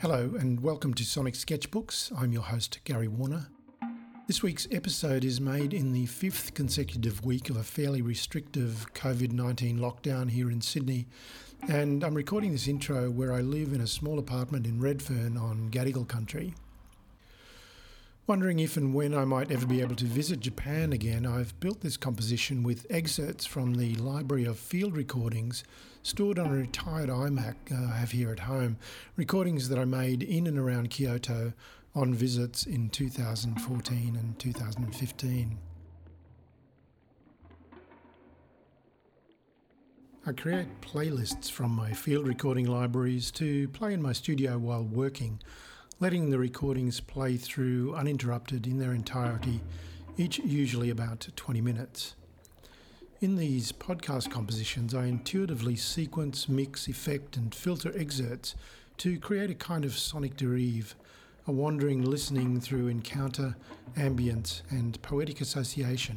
Hello, and welcome to Sonic Sketchbooks. I'm your host, Gary Warner. This week's episode is made in the fifth consecutive week of a fairly restrictive COVID 19 lockdown here in Sydney, and I'm recording this intro where I live in a small apartment in Redfern on Gadigal country. Wondering if and when I might ever be able to visit Japan again, I've built this composition with excerpts from the library of field recordings stored on a retired iMac uh, I have here at home, recordings that I made in and around Kyoto on visits in 2014 and 2015. I create playlists from my field recording libraries to play in my studio while working letting the recordings play through uninterrupted in their entirety, each usually about 20 minutes. In these podcast compositions, I intuitively sequence, mix, effect, and filter excerpts to create a kind of sonic dérive, a wandering listening through encounter, ambience, and poetic association.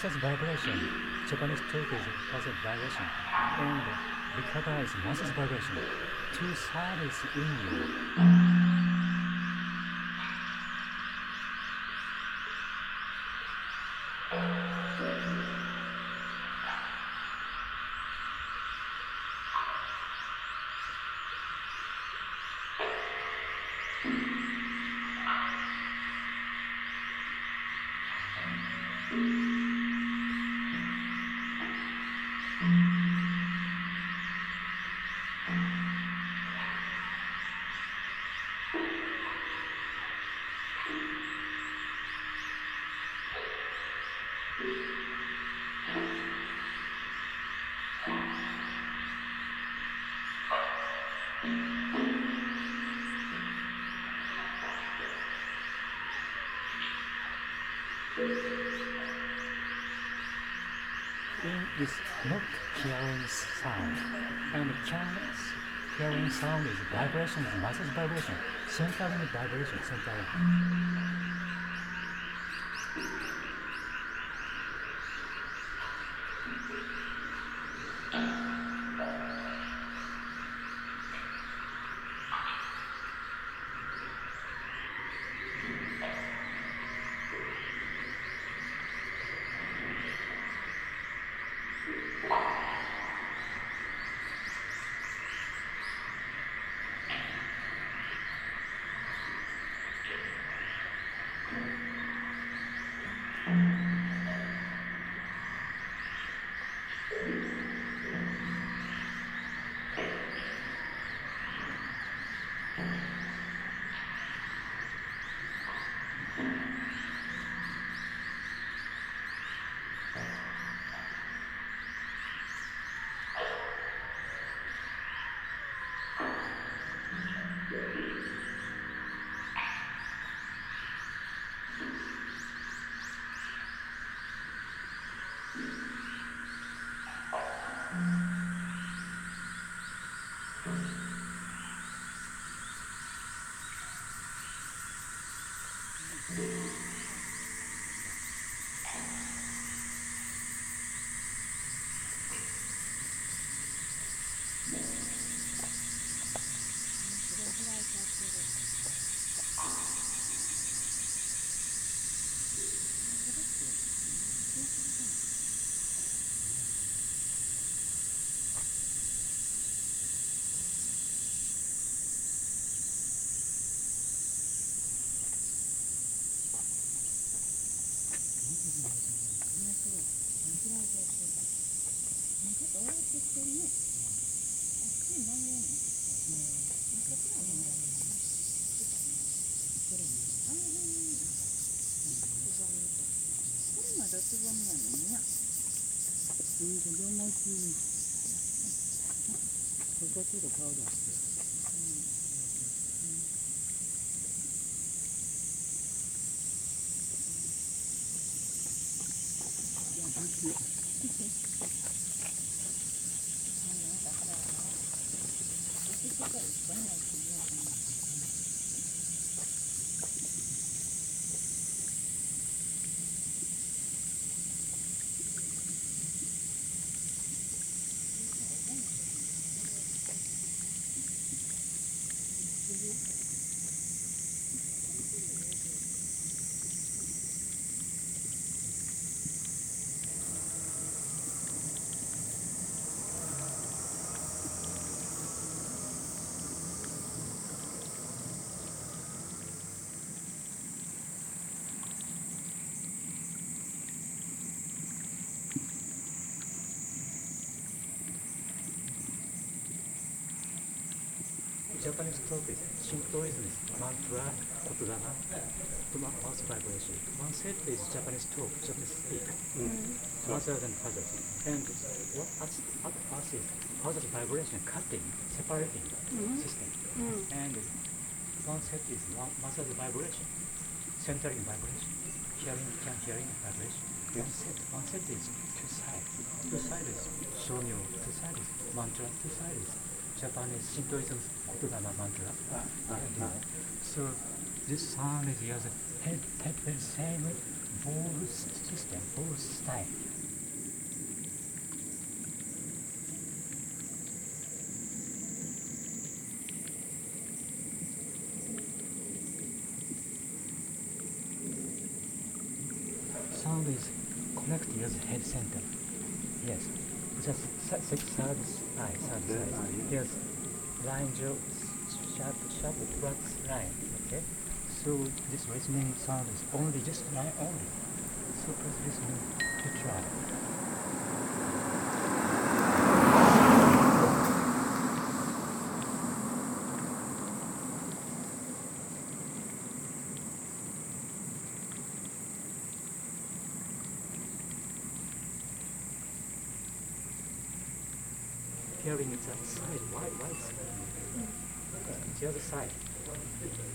Process vibration. Japanese talk is process vibration. And is process vibration. Two sides in you. is not hearing sound. And hearing sound is vibration, is massive vibration, centering vibration, centering. Uh. Yeah. どつぼんもんや。うん、子供し。ここちょっと顔出して。Mm-hmm. Japanese is Shintoism is mantra, kotodama, to ma- mouth vibration. One set is Japanese talk, Japanese speak, mothers and fathers. And what at, at first is father's vibration, cutting, separating system. And one set is mother's vibration, centering vibration, hearing, can hearing vibration. One set, one set is two sides. Two sides is shomyo, two sides is mantra, two sides is Japanese Shintoism mantra. So this sound is used have, have the same voice system, voice style. Sound is connected as head center. Yes. Just th- th- third eye, third Third eye. eye, Yes. Line sharp sharp flat line. Okay. So this listening sound is only just line only. So please listen to try. Hearing is that side, why, why side? The other side.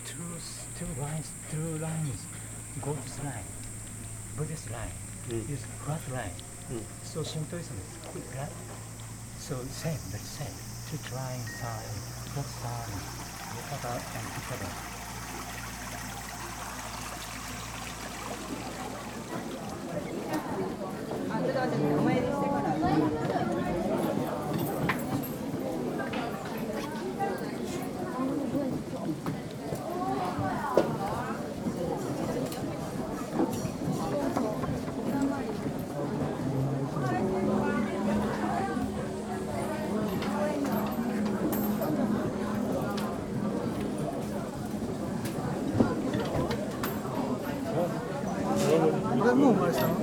Two, two lines, two lines, Buddhist line, Buddhist line Mm. is flat line. Mm. So Shintoism is quick line. So same, very same. Two line side, flat side, Yokata and Ikada. これもう生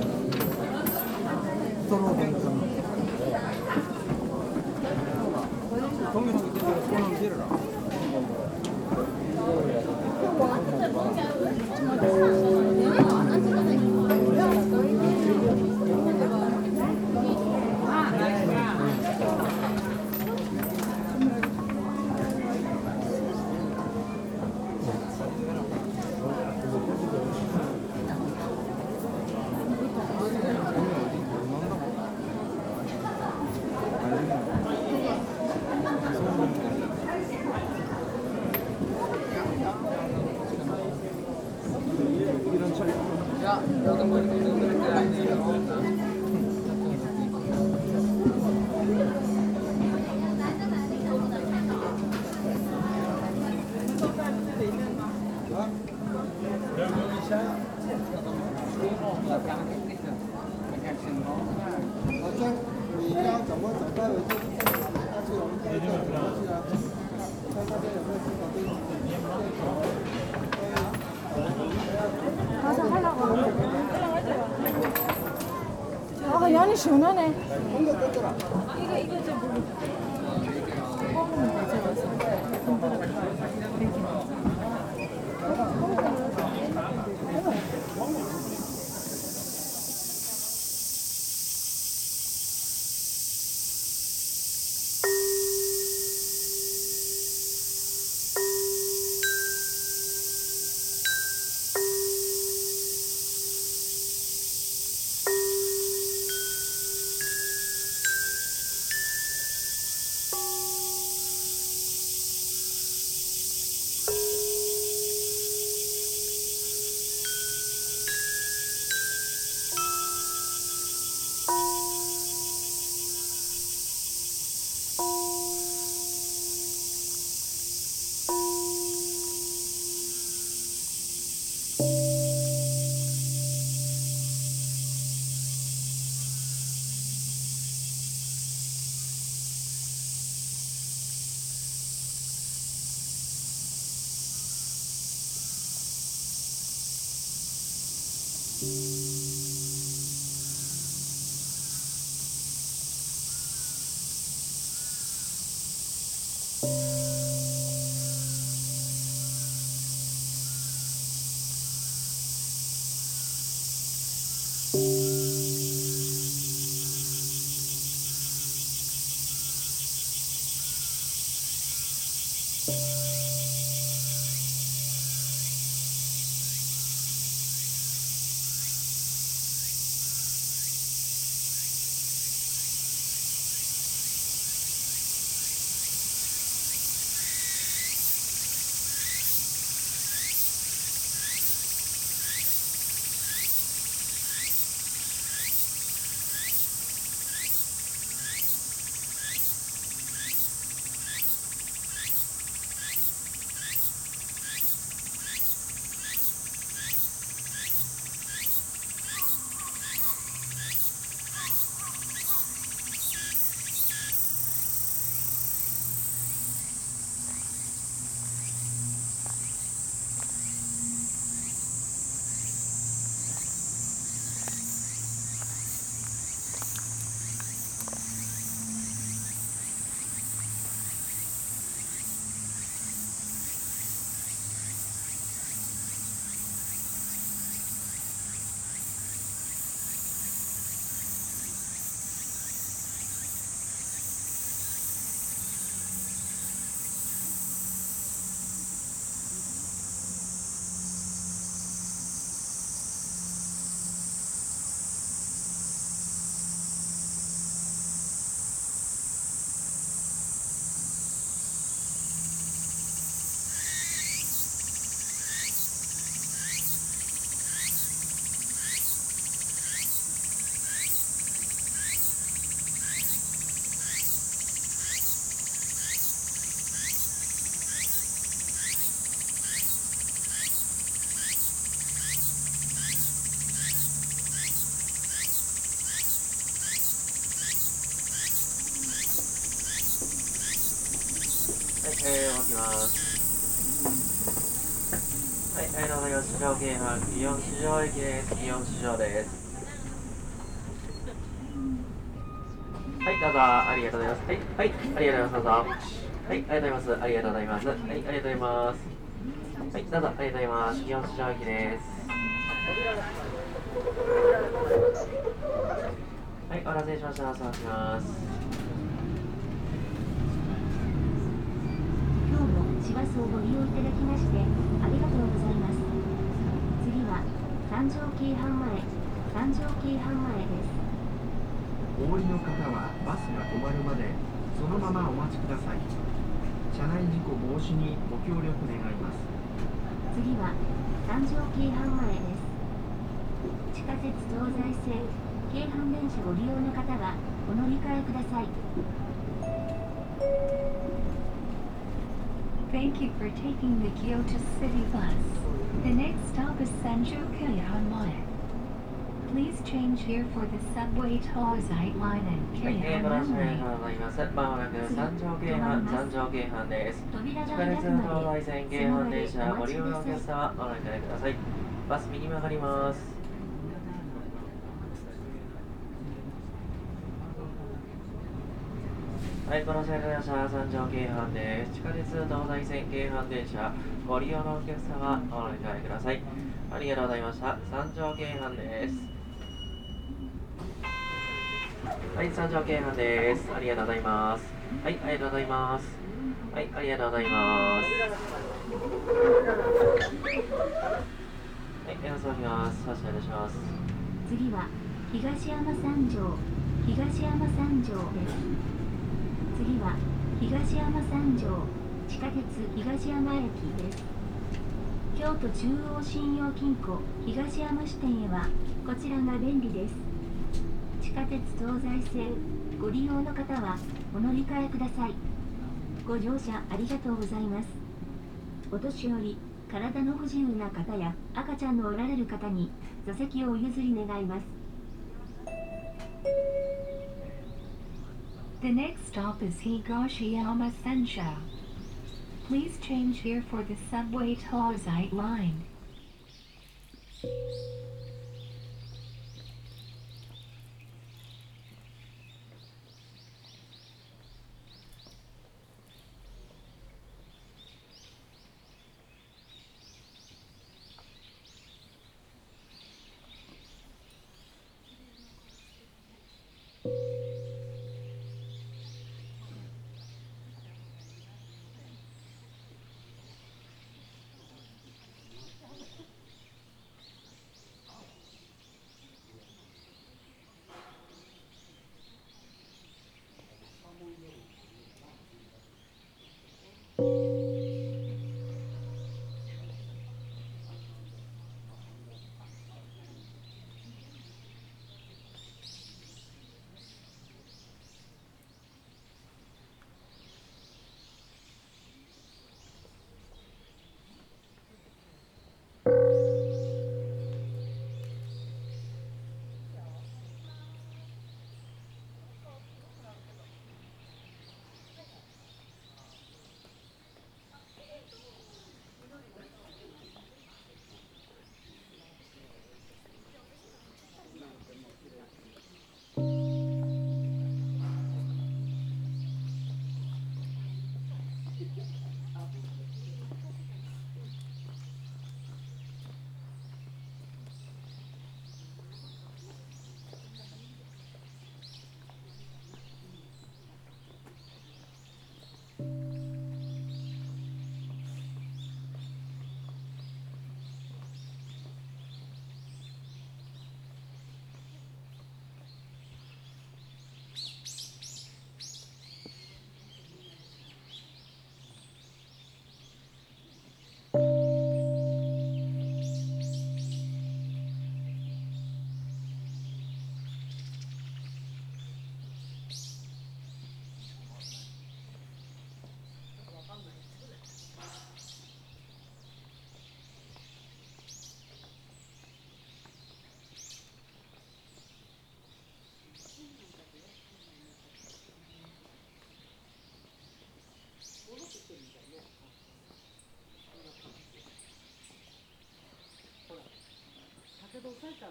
아, 연이 시원하네. 이거, 이거 좀 京阪、祇園市場駅です。祇園市場です。はい、どうぞ、ありがとうございます。はい、はい、ありがとうございます。どうぞ。はい、ありがとうございます。ありがとうございます。はい、ありがとうございます。はい、どうぞ、ありがとうございます。祇園市場駅です。はい、お待たせしました。お願いします。今日も市バスをご利用いただきましてありがとうございます三条京阪前三条京阪前です。お降りの方はバスが止まるまでそのままお待ちください。車内事故防止にご協力願います。次は三条京阪前です。地下鉄東西線京阪電車ご利用の方はお乗り換えください Thank you for taking the Kyoto City Bus. The next stop is Sanjo Keihan-mae. Please change here for the subway Tozai Line and 駅へご覧車へございます。まもなく三条京阪、三条京阪です。地下鉄東西線京阪電車、ご利用のお客様、ご覧いただきください。バス右曲がります。はい、この線の電車は三条京阪です。地下鉄東西線京阪電車ご利用のお客様お乗り換えください。ありがとうございました。三条京阪です。はい、三条京阪です。ありがとうございます。はい、ありがとうございます。はい、ありがとうございます。はい、演奏します。発車いたします。次は東山三条東山三条です次は東山三条地下鉄東山駅です京都中央信用金庫東山支店へはこちらが便利です。地下鉄東西線ご利用の方はお乗り換えください。ご乗車ありがとうございます。お年寄り体の不自由な方や赤ちゃんのおられる方に座席をお譲り願います。The next stop is Higashiyama Sanjo. Please change here for the subway Tozai Line.「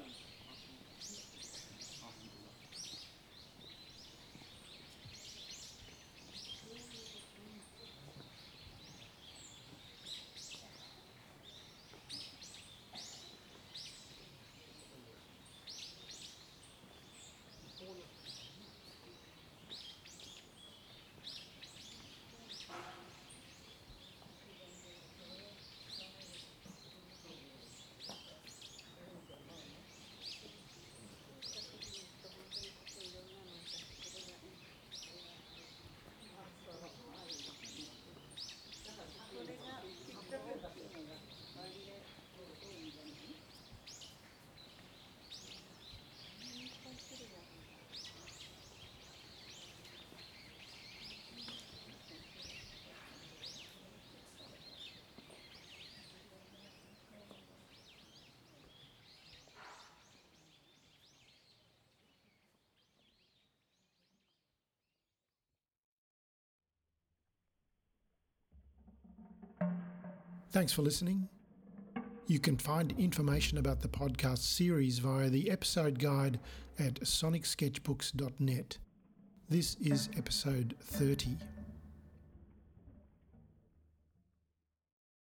Ireland. Thanks for listening. You can find information about the podcast series via the episode guide at sonicsketchbooks.net. This is episode 30.